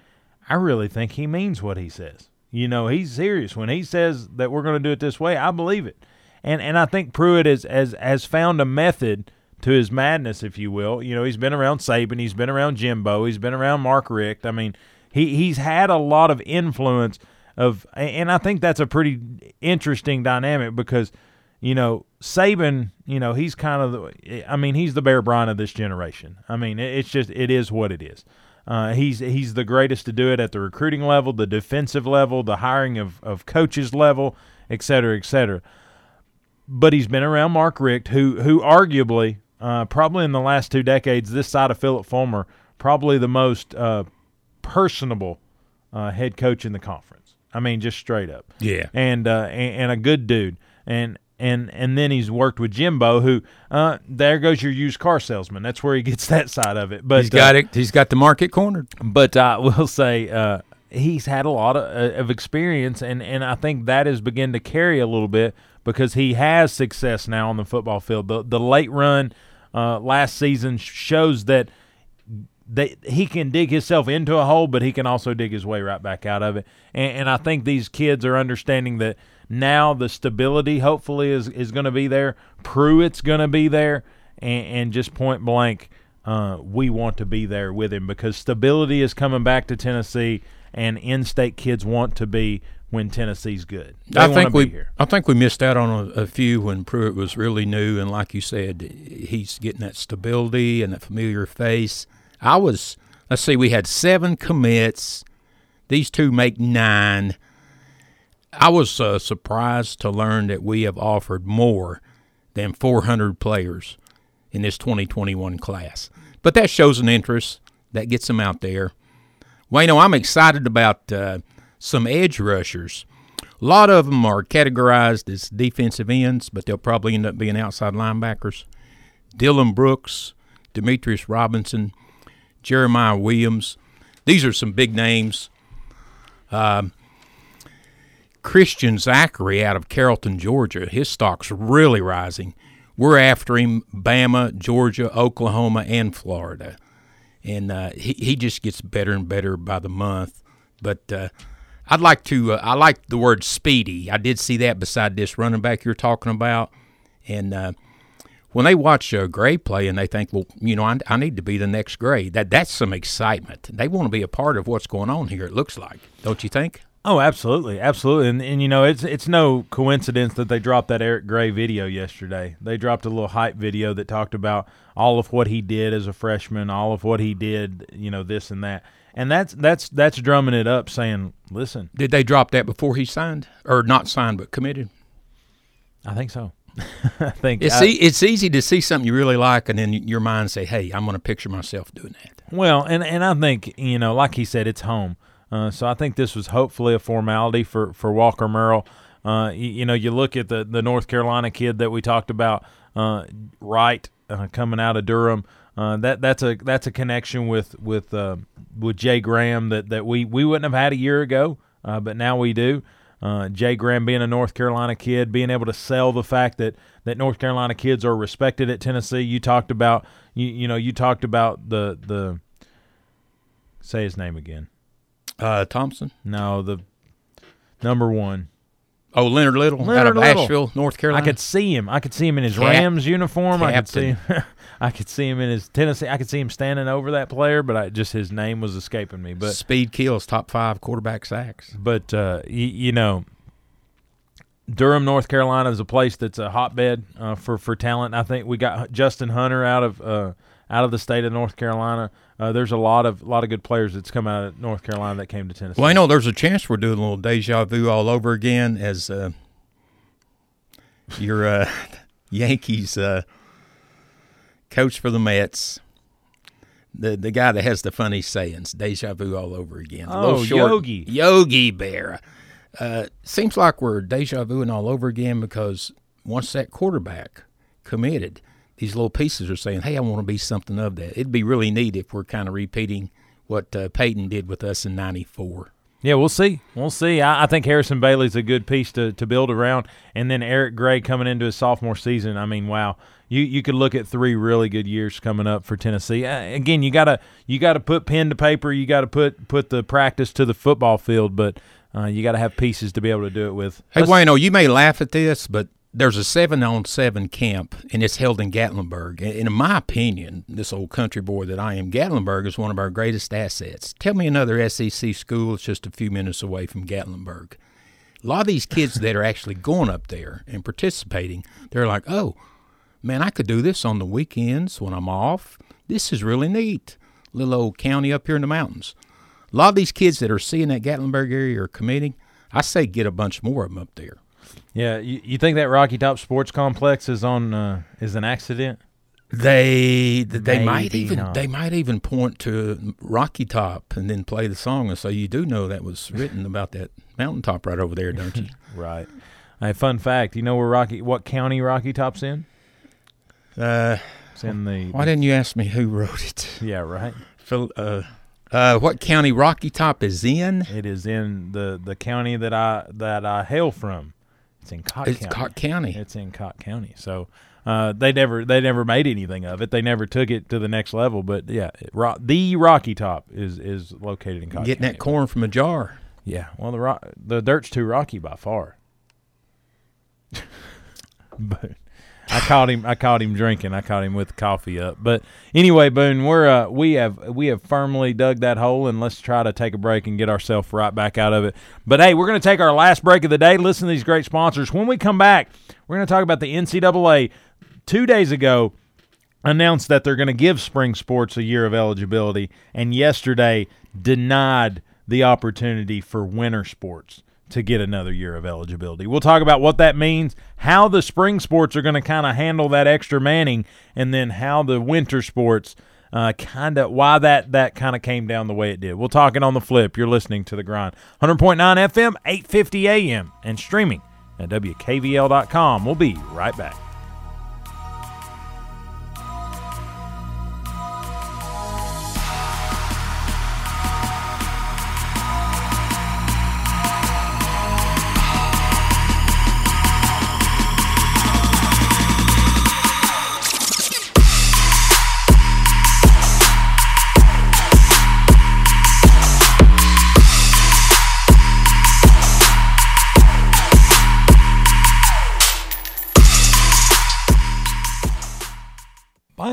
I really think he means what he says. You know, he's serious when he says that we're going to do it this way. I believe it, and and I think Pruitt has has has found a method to his madness, if you will. You know, he's been around Saban, he's been around Jimbo, he's been around Mark Richt. I mean, he he's had a lot of influence of, and I think that's a pretty interesting dynamic because, you know, Saban, you know, he's kind of the, I mean, he's the Bear Bryant of this generation. I mean, it's just it is what it is. Uh, he's he's the greatest to do it at the recruiting level, the defensive level, the hiring of, of coaches level, et cetera, et cetera but he's been around Mark Richt, who who arguably, uh, probably in the last two decades, this side of Phillip Fulmer, probably the most uh, personable uh, head coach in the conference. I mean, just straight up. Yeah. and uh, and, and a good dude, and and and then he's worked with Jimbo, who uh, there goes your used car salesman. That's where he gets that side of it. But He's got uh, it. He's got the market cornered. but I will say uh, he's had a lot of, uh, of experience, and, and I think that has begun to carry a little bit because he has success now on the football field. The, the late run uh, last season shows that that he can dig himself into a hole, but he can also dig his way right back out of it. And, and I think these kids are understanding that now the stability hopefully is, is going to be there. Pruitt's going to be there, and, and just point blank, uh, we want to be there with him because stability is coming back to Tennessee, and in-state kids want to be when Tennessee's good. They I think we. I think we missed out on a, a few when Pruitt was really new, and like you said, he's getting that stability and that familiar face. I was let's see, we had seven commits. These two make nine. I was uh, surprised to learn that we have offered more than 400 players in this 2021 class. But that shows an interest. That gets them out there. Wayno, I'm excited about uh, some edge rushers. A lot of them are categorized as defensive ends, but they'll probably end up being outside linebackers. Dylan Brooks, Demetrius Robinson, Jeremiah Williams. These are some big names. Um, Christian Zachary out of Carrollton, Georgia. His stock's really rising. We're after him, Bama, Georgia, Oklahoma, and Florida. And uh, he, he just gets better and better by the month. But uh, I'd like to, uh, I like the word speedy. I did see that beside this running back you're talking about. And uh, when they watch uh, Gray play and they think, well, you know, I, I need to be the next Gray, that, that's some excitement. They want to be a part of what's going on here, it looks like. Don't you think? Oh, absolutely, absolutely, and and you know it's it's no coincidence that they dropped that Eric Gray video yesterday. They dropped a little hype video that talked about all of what he did as a freshman, all of what he did, you know, this and that, and that's that's that's drumming it up, saying, "Listen, Did they drop that before he signed? Or not signed, but committed? I think so. I think It's, I- e- it's easy to see something you really like and then your mind say, hey, I'm going to picture myself doing that. Well, and and I think you know, like he said, it's home. Uh, so I think this was hopefully a formality for for Walker Merrill. Uh, you, you know, you look at the the North Carolina kid that we talked about, uh, Wright, uh, coming out of Durham. Uh, that that's a that's a connection with with uh, with Jay Graham that, that we, we wouldn't have had a year ago, uh, but now we do. Uh, Jay Graham being a North Carolina kid, being able to sell the fact that that North Carolina kids are respected at Tennessee. You talked about you you know you talked about the the say his name again. Uh, Thompson. No, the number one. Oh, Leonard Little out of Little. Asheville, North Carolina. I could see him. I could see him in his Cap- Rams uniform. I could see him. I could see him in his Tennessee. I could see him standing over that player, but I just his name was escaping me. But Speed kills top five quarterback sacks. but uh, y- you know, Durham, North Carolina is a place that's a hotbed uh, for for talent. I think we got Justin Hunter out of uh, out of the state of North Carolina. Uh, there's a lot of lot of good players that's come out of North Carolina that came to Tennessee. Well, I know there's a chance we're doing a little deja vu all over again as uh, your uh, Yankees uh, coach for the Mets. The the guy that has the funny sayings, deja vu all over again. Oh, short- Yogi. Yogi Berra. Uh, seems like we're deja vuing all over again because once that quarterback committed, these little pieces are saying, "Hey, I want to be something of that." It'd be really neat if we're kind of repeating what uh, Peyton did with us in '94. Yeah, we'll see. We'll see. I, I think Harrison Bailey's a good piece to, to build around, and then Eric Gray coming into his sophomore season. I mean, wow, you you could look at three really good years coming up for Tennessee. Uh, again, you gotta you gotta put pen to paper. You gotta put put the practice to the football field, but uh, you gotta have pieces to be able to do it with. Hey, Wayno, you may laugh at this, but there's a seven on seven camp, and it's held in Gatlinburg. And in my opinion, this old country boy that I am, Gatlinburg is one of our greatest assets. Tell me another SEC school that's just a few minutes away from Gatlinburg. A lot of these kids that are actually going up there and participating, they're like, oh, man, I could do this on the weekends when I'm off. This is really neat. Little old county up here in the mountains. A lot of these kids that are seeing that Gatlinburg area are committing. I say get a bunch more of them up there. Yeah, you, you think that Rocky Top Sports Complex is on uh, is an accident? They they might even not. they might even point to Rocky Top and then play the song and say you do know that was written about that mountaintop right over there, don't you? Right. Hey, fun fact. You know where Rocky what county Rocky Top's in? Uh, It's in the why didn't you ask me who wrote it? yeah right. Phil, uh, uh, what county Rocky Top is in? It is in the the county that I that I hail from. It's in Cott It's County. Cott County. It's in Cott County. So uh, they never they never made anything of it. They never took it to the next level. But yeah, it, Ro- the Rocky Top is is located in Cott Getting County. that corn from a jar. Yeah. Well, the ro- the dirt's too rocky by far. but I caught him. I caught him drinking. I caught him with coffee up. But anyway, Boone, we're uh, we have we have firmly dug that hole, and let's try to take a break and get ourselves right back out of it. But hey, we're going to take our last break of the day. Listen to these great sponsors. When we come back, we're going to talk about the NCAA. Two days ago, announced that they're going to give spring sports a year of eligibility, and yesterday denied the opportunity for winter sports to get another year of eligibility. We'll talk about what that means, how the spring sports are going to kind of handle that extra manning, and then how the winter sports uh, kind of why that that kind of came down the way it did. We'll talk it on the flip. You're listening to the grind, 100.9 FM, 8:50 a.m. and streaming at wkvl.com. We'll be right back.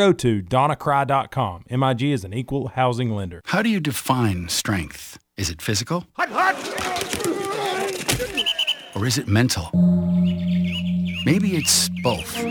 go to donnacry.com. MIG is an equal housing lender. How do you define strength? Is it physical? Or is it mental? Maybe it's both.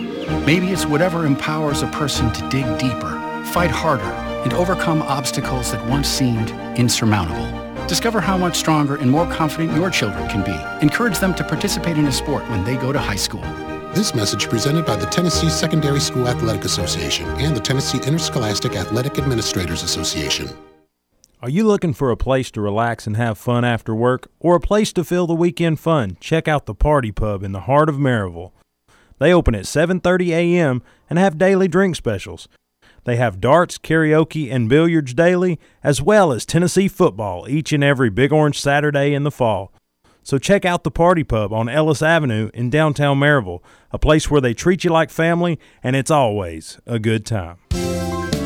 Maybe it's whatever empowers a person to dig deeper, fight harder, and overcome obstacles that once seemed insurmountable. Discover how much stronger and more confident your children can be. Encourage them to participate in a sport when they go to high school. This message presented by the Tennessee Secondary School Athletic Association and the Tennessee Interscholastic Athletic Administrators Association. Are you looking for a place to relax and have fun after work or a place to fill the weekend fun? Check out the Party Pub in the heart of Maryville. They open at 7:30 a.m. and have daily drink specials. They have darts, karaoke, and billiards daily, as well as Tennessee football each and every Big Orange Saturday in the fall. So check out the Party Pub on Ellis Avenue in downtown Maryville, a place where they treat you like family and it's always a good time.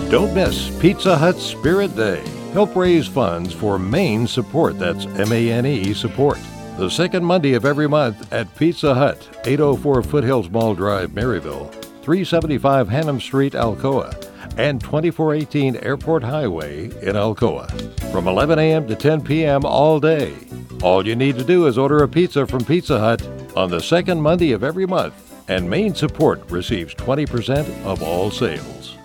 Don't miss Pizza Hut Spirit Day. Help raise funds for Mane support. That's M A N E support. The second Monday of every month at Pizza Hut, 804 Foothills Mall Drive, Maryville, 375 Hannum Street, Alcoa, and 2418 Airport Highway in Alcoa. From 11 a.m. to 10 p.m. all day. All you need to do is order a pizza from Pizza Hut on the second Monday of every month, and Mane support receives 20% of all sales.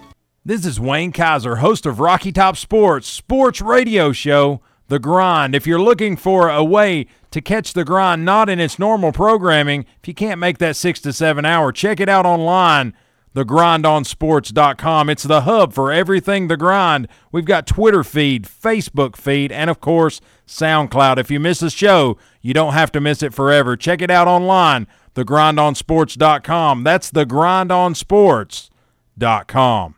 This is Wayne Kaiser, host of Rocky Top Sports, sports radio show, The Grind. If you're looking for a way to catch The Grind not in its normal programming, if you can't make that six to seven hour, check it out online thegrindonsports.com. It's the hub for everything The Grind. We've got Twitter feed, Facebook feed, and of course, SoundCloud. If you miss a show, you don't have to miss it forever. Check it out online, thegrindonsports.com. That's thegrindonsports.com.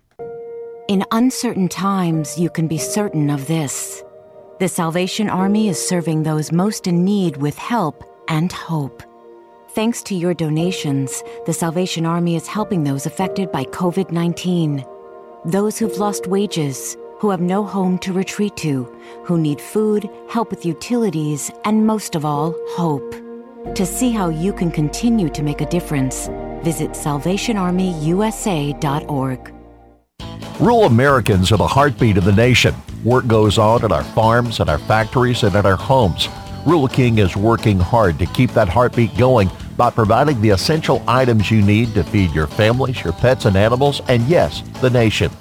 In uncertain times, you can be certain of this. The Salvation Army is serving those most in need with help and hope. Thanks to your donations, the Salvation Army is helping those affected by COVID 19. Those who've lost wages, who have no home to retreat to, who need food, help with utilities, and most of all, hope. To see how you can continue to make a difference, visit SalvationArmyUSA.org. Rural Americans are the heartbeat of the nation. Work goes on at our farms, at our factories, and at our homes. Rural King is working hard to keep that heartbeat going by providing the essential items you need to feed your families, your pets and animals, and yes, the nation.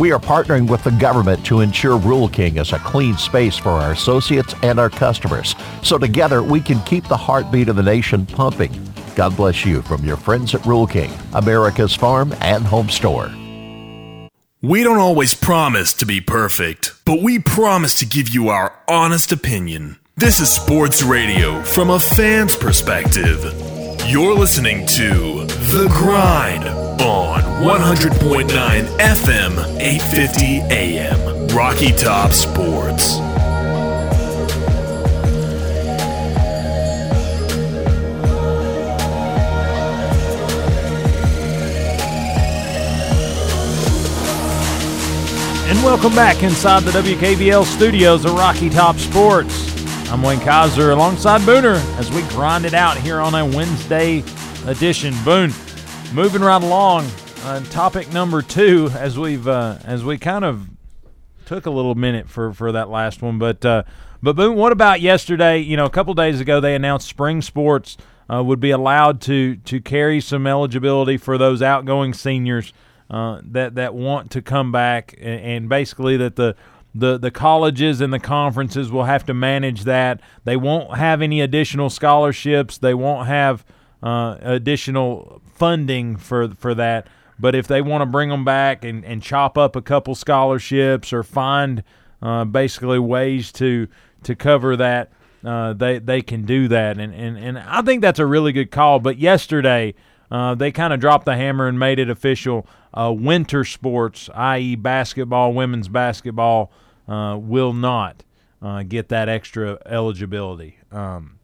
We are partnering with the government to ensure Rural King is a clean space for our associates and our customers. So together we can keep the heartbeat of the nation pumping. God bless you from your friends at Rural King, America's farm and home store. We don't always promise to be perfect, but we promise to give you our honest opinion. This is sports radio from a fan's perspective. You're listening to The Grind on 100.9 FM, 850 AM. Rocky Top Sports. And welcome back inside the WKVL studios of Rocky Top Sports. I'm Wayne Kaiser alongside Booner as we grind it out here on a Wednesday edition. Boone, moving right along. Uh, topic number two, as we've uh, as we kind of took a little minute for, for that last one, but uh, but Boone, what about yesterday? You know, a couple days ago they announced spring sports uh, would be allowed to to carry some eligibility for those outgoing seniors uh, that that want to come back, and, and basically that the the the colleges and the conferences will have to manage that. They won't have any additional scholarships. They won't have uh, additional funding for for that. But if they want to bring them back and, and chop up a couple scholarships or find uh, basically ways to to cover that, uh, they they can do that. And, and and I think that's a really good call. But yesterday. Uh, they kind of dropped the hammer and made it official. Uh, winter sports, i.e., basketball, women's basketball, uh, will not uh, get that extra eligibility. Um,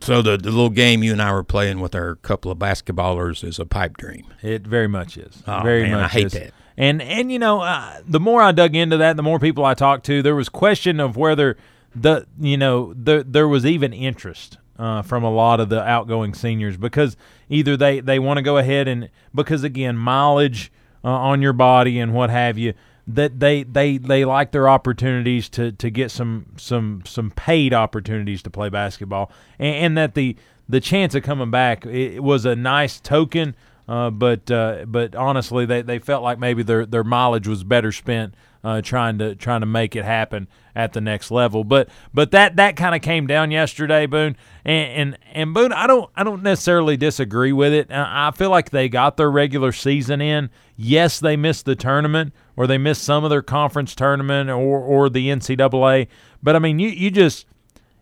so the, the little game you and I were playing with our couple of basketballers is a pipe dream. It very much is. Oh, very man, much I hate is. that. And and you know, uh, the more I dug into that, the more people I talked to, there was question of whether the you know the, there was even interest uh, from a lot of the outgoing seniors because either they they want to go ahead and because again mileage uh, on your body and what have you that they they they like their opportunities to to get some some some paid opportunities to play basketball. And, and that the the chance of coming back it was a nice token Uh, but uh, but honestly, they, they felt like maybe their their mileage was better spent uh, trying to trying to make it happen at the next level. But but that that kind of came down yesterday, Boone, and, and and Boone. I don't I don't necessarily disagree with it. I feel like they got their regular season in. Yes, they missed the tournament or they missed some of their conference tournament or or the NCAA. But I mean, you you just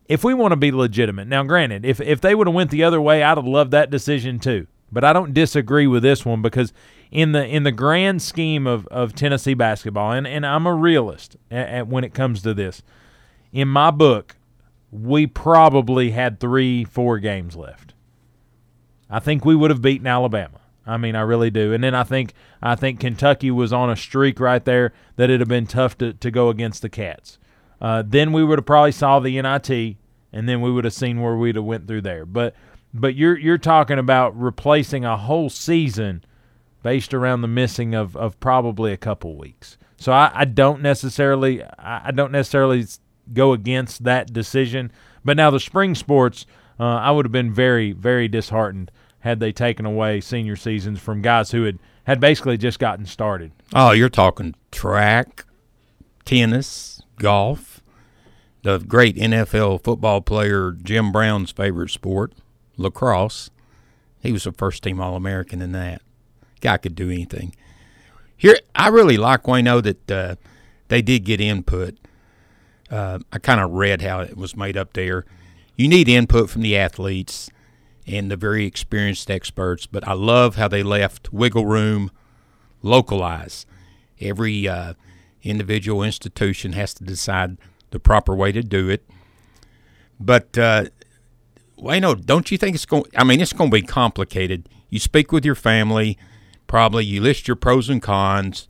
if we want to be legitimate. Now, granted, if if they would have went the other way, I'd have loved that decision too. But I don't disagree with this one because in the in the grand scheme of, of Tennessee basketball, and, and I'm a realist at, at when it comes to this. In my book, we probably had three, four games left. I think we would have beaten Alabama. I mean, I really do. And then I think I think Kentucky was on a streak right there that it'd have been tough to, to go against the Cats. Uh, then we would have probably saw the NIT, and then we would have seen where we'd have went through there. But but you're you're talking about replacing a whole season based around the missing of, of probably a couple weeks. So I, I don't necessarily I don't necessarily go against that decision. But now the spring sports, uh, I would have been very very disheartened had they taken away senior seasons from guys who had had basically just gotten started. Oh, you're talking track, tennis, golf. The great NFL football player Jim Brown's favorite sport, lacrosse. He was a first team All American in that. Guy could do anything. Here, I really like Wayno that uh, they did get input. Uh, I kind of read how it was made up there. You need input from the athletes and the very experienced experts, but I love how they left wiggle room localized. Every uh, individual institution has to decide the proper way to do it. But uh, Wayno, don't you think it's going? I mean, it's going to be complicated. You speak with your family, probably you list your pros and cons,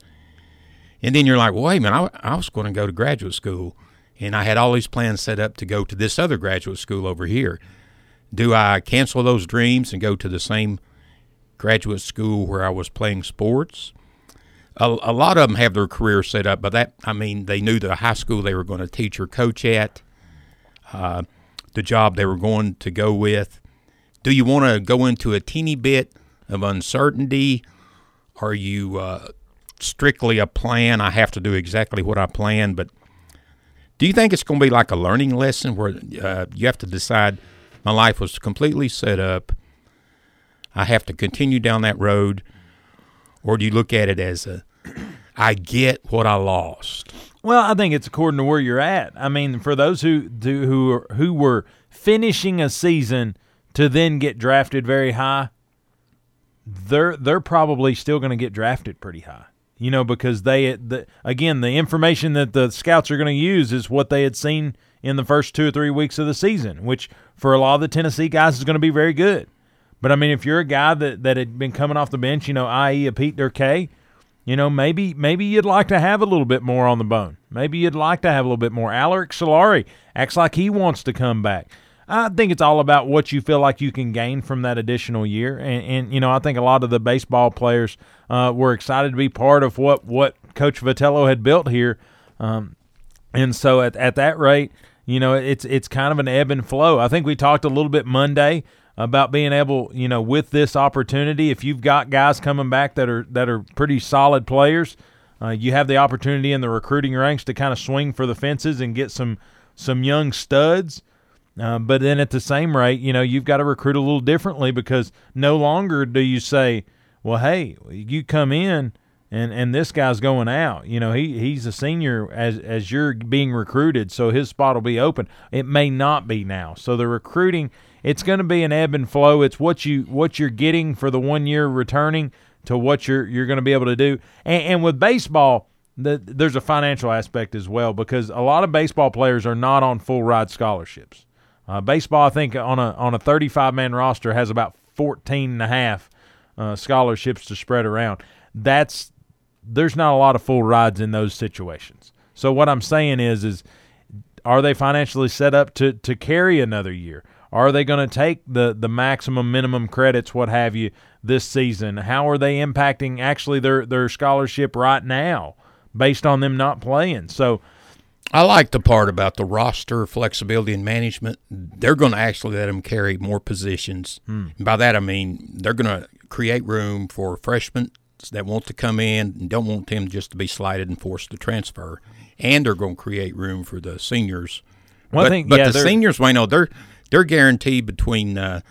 and then you're like, "Wait a minute, I, I was going to go to graduate school, and I had all these plans set up to go to this other graduate school over here. Do I cancel those dreams and go to the same graduate school where I was playing sports?" A, a lot of them have their career set up, but that I mean, they knew the high school they were going to teach or coach at. Uh, the job they were going to go with. Do you want to go into a teeny bit of uncertainty? Are you uh, strictly a plan? I have to do exactly what I plan, but do you think it's going to be like a learning lesson where uh, you have to decide my life was completely set up? I have to continue down that road, or do you look at it as a I get what I lost? Well, I think it's according to where you're at. I mean, for those who do, who who were finishing a season to then get drafted very high, they're they're probably still going to get drafted pretty high. You know, because they the, again the information that the scouts are going to use is what they had seen in the first two or three weeks of the season, which for a lot of the Tennessee guys is going to be very good. But I mean, if you're a guy that that had been coming off the bench, you know, i.e. a Pete Derkay – you know, maybe maybe you'd like to have a little bit more on the bone. Maybe you'd like to have a little bit more. Alerick Soularie acts like he wants to come back. I think it's all about what you feel like you can gain from that additional year. And, and you know, I think a lot of the baseball players uh, were excited to be part of what, what Coach Vitello had built here. Um, and so at, at that rate, you know, it's it's kind of an ebb and flow. I think we talked a little bit Monday about being able, you know, with this opportunity, if you've got guys coming back that are that are pretty solid players, uh, you have the opportunity in the recruiting ranks to kind of swing for the fences and get some some young studs. Uh, but then at the same rate, you know, you've got to recruit a little differently because no longer do you say, "Well, hey, you come in." and and this guy's going out. You know, he he's a senior as as you're being recruited, so his spot will be open. It may not be now. So the recruiting it's going to be an ebb and flow. It's what you what you're getting for the one year returning to what you're you're going to be able to do. And, and with baseball, the, there's a financial aspect as well because a lot of baseball players are not on full ride scholarships. Uh, baseball, I think, on a on a 35 man roster has about 14 and a half uh, scholarships to spread around. That's there's not a lot of full rides in those situations. So what I'm saying is is are they financially set up to to carry another year? Are they going to take the the maximum minimum credits, what have you, this season? How are they impacting actually their their scholarship right now, based on them not playing? So. I like the part about the roster flexibility and management. They're going to actually let them carry more positions. Hmm. by that I mean they're going to create room for freshmen that want to come in and don't want them just to be slighted and forced to transfer, and they're going to create room for the seniors. Well, I but think- but yeah, the seniors, Wayno, they're they're guaranteed between uh,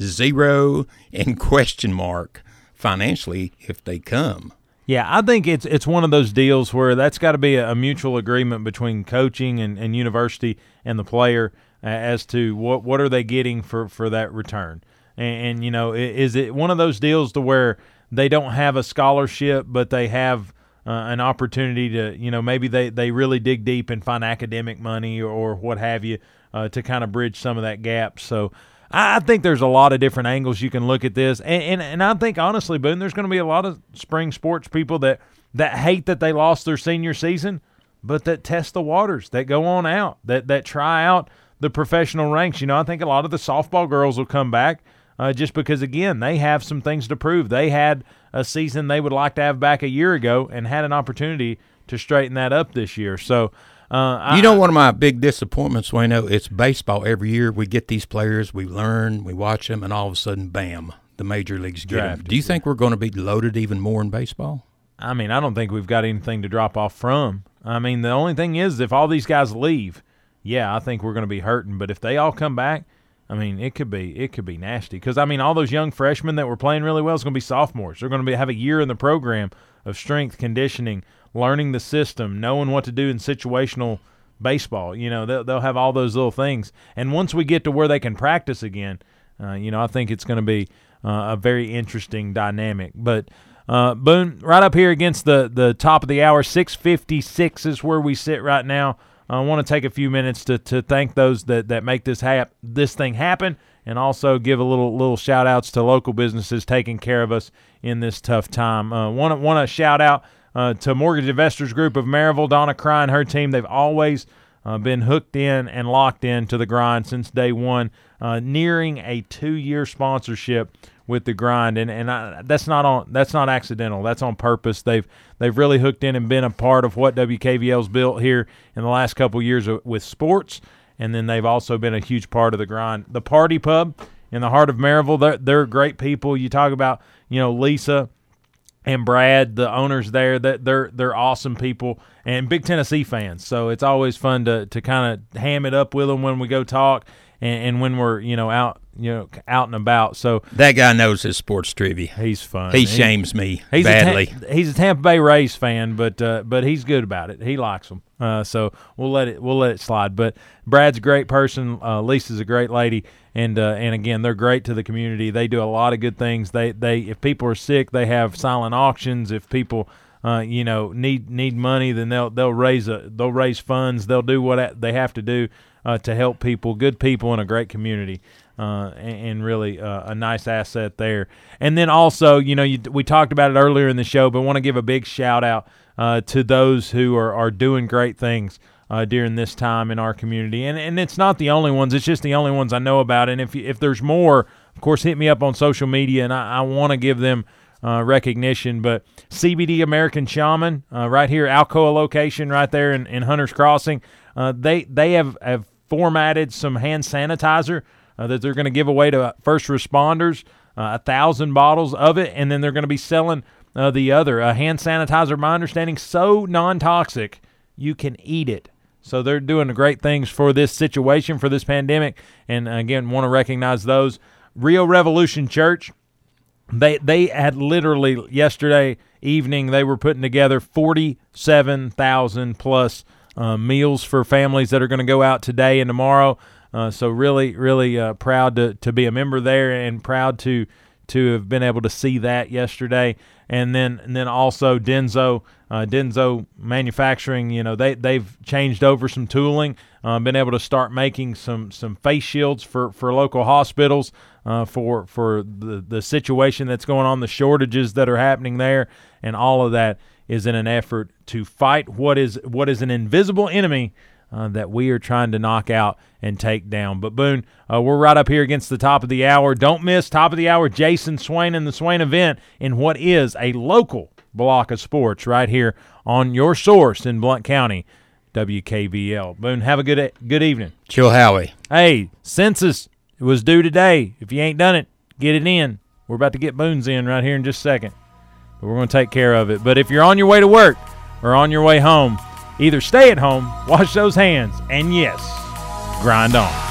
zero and question mark financially if they come. Yeah, I think it's it's one of those deals where that's got to be a, mutual agreement between coaching and, and university and the player uh, as to what what are they getting for, for that return. And, and you know, is it one of those deals to where they don't have a scholarship, but they have uh, an opportunity to, you know, maybe they, they really dig deep and find academic money or, or what have you uh, to kind of bridge some of that gap. So I think there's a lot of different angles you can look at this, and and, and I think honestly, Boone, there's going to be a lot of spring sports people that that hate that they lost their senior season, but that test the waters, that go on out, that that try out the professional ranks. You know, I think a lot of the softball girls will come back uh, just because again they have some things to prove. They had a season they would like to have back a year ago and had an opportunity to straighten that up this year. So. Uh, You know, one of my big disappointments, Wayno, it's baseball. Every year we get these players, we learn, we watch them, and all of a sudden, bam, the major leagues get them. Drafted, Do you think we're going to be loaded even more in baseball? I mean, I don't think we've got anything to drop off from. I mean, the only thing is, if all these guys leave, yeah, I think we're going to be hurting. But if they all come back, I mean, it could be it could be nasty. Because I mean, all those young freshmen that were playing really well is going to be sophomores. They're going to be have a year in the program of strength conditioning, learning the system, knowing what to do in situational baseball. You know, they'll, they'll have all those little things. And once we get to where they can practice again, uh, you know, I think it's going to be uh, a very interesting dynamic. But uh, Boone, right up here against the the top of the hour, six fifty six is where we sit right now. I want to take a few minutes to, to thank those that, that make this hap- this thing happen, and also give a little little shout outs to local businesses taking care of us in this tough time. Uh, want to shout out uh, to Mortgage Investors Group of Maryville, Donna Cry and her team. They've always uh, been hooked in and locked in to the grind since day one, uh, nearing a two-year sponsorship with the grind, and and I, that's not on that's not accidental. That's on purpose. They've they've really hooked in and been a part of what WKVL's built here in the last couple years with sports, and then they've also been a huge part of the grind. The Party Pub in the heart of Maryville, they're, they're great people. You talk about you know Lisa and Brad, the owners there, that they're they're awesome people and big Tennessee fans. So it's always fun to to kind of ham it up with them when we go talk and, and when we're you know out you know out and about. So That guy knows his sports trivia. he's fun. He shames me he's badly. A Ta- he's a Tampa Bay Rays fan, but uh, but he's good about it. He likes them. Uh, so we'll let it we'll let it slide. But Brad's a great person. Uh, Lisa's a great lady, and uh, and again they're great to the community. They do a lot of good things. They they if people are sick, they have silent auctions. If people uh, you know need need money, then they'll they'll raise a they'll raise funds. They'll do what they have to do uh, to help people. Good people in a great community. Uh, and, and really uh, a nice asset there. And then also, you know, you, we talked about it earlier in the show, but want to give a big shout out uh, to those who are, are doing great things uh, during this time in our community. And and it's not the only ones; it's just the only ones I know about. And if if there's more, of course, hit me up on social media, and I, I want to give them. Uh, recognition, but CBD American Shaman, uh, right here, Alcoa location, right there in, in Hunters Crossing. They they have, have formatted some hand sanitizer uh, that they're going to give away to first responders, uh, a thousand bottles of it, and then they're going to be selling uh, the other a hand sanitizer. My understanding, so non-toxic you can eat it. So they're doing great things for this situation, for this pandemic, and again, want to recognize those. Rio Revolution Church, they they had literally yesterday evening they were putting together forty seven thousand plus uh, meals for families that are going to go out today and tomorrow. Uh, so really, really uh, proud to, to be a member there and proud to to have been able to see that yesterday. And then and then also Denso uh, Denso Manufacturing. You know they they've changed over some tooling, uh, been able to start making some some face shields for for local hospitals uh, for for the the situation that's going on, the shortages that are happening there, and all of that is in an effort to fight what is what is an invisible enemy uh, that we are trying to knock out and take down. But Boone, uh, we're right up here against the top of the hour. Don't miss top of the hour. Jason Swain and the Swain event in what is a local block of sports right here on your source in Blount County, WKVL. Boone, have a good good evening. Chill Howie. Hey, census was due today. If you ain't done it, get it in. We're about to get Boone's in right here in just a second. But we're going to take care of it. But if you're on your way to work or on your way home, either stay at home, wash those hands, and yes, grind on.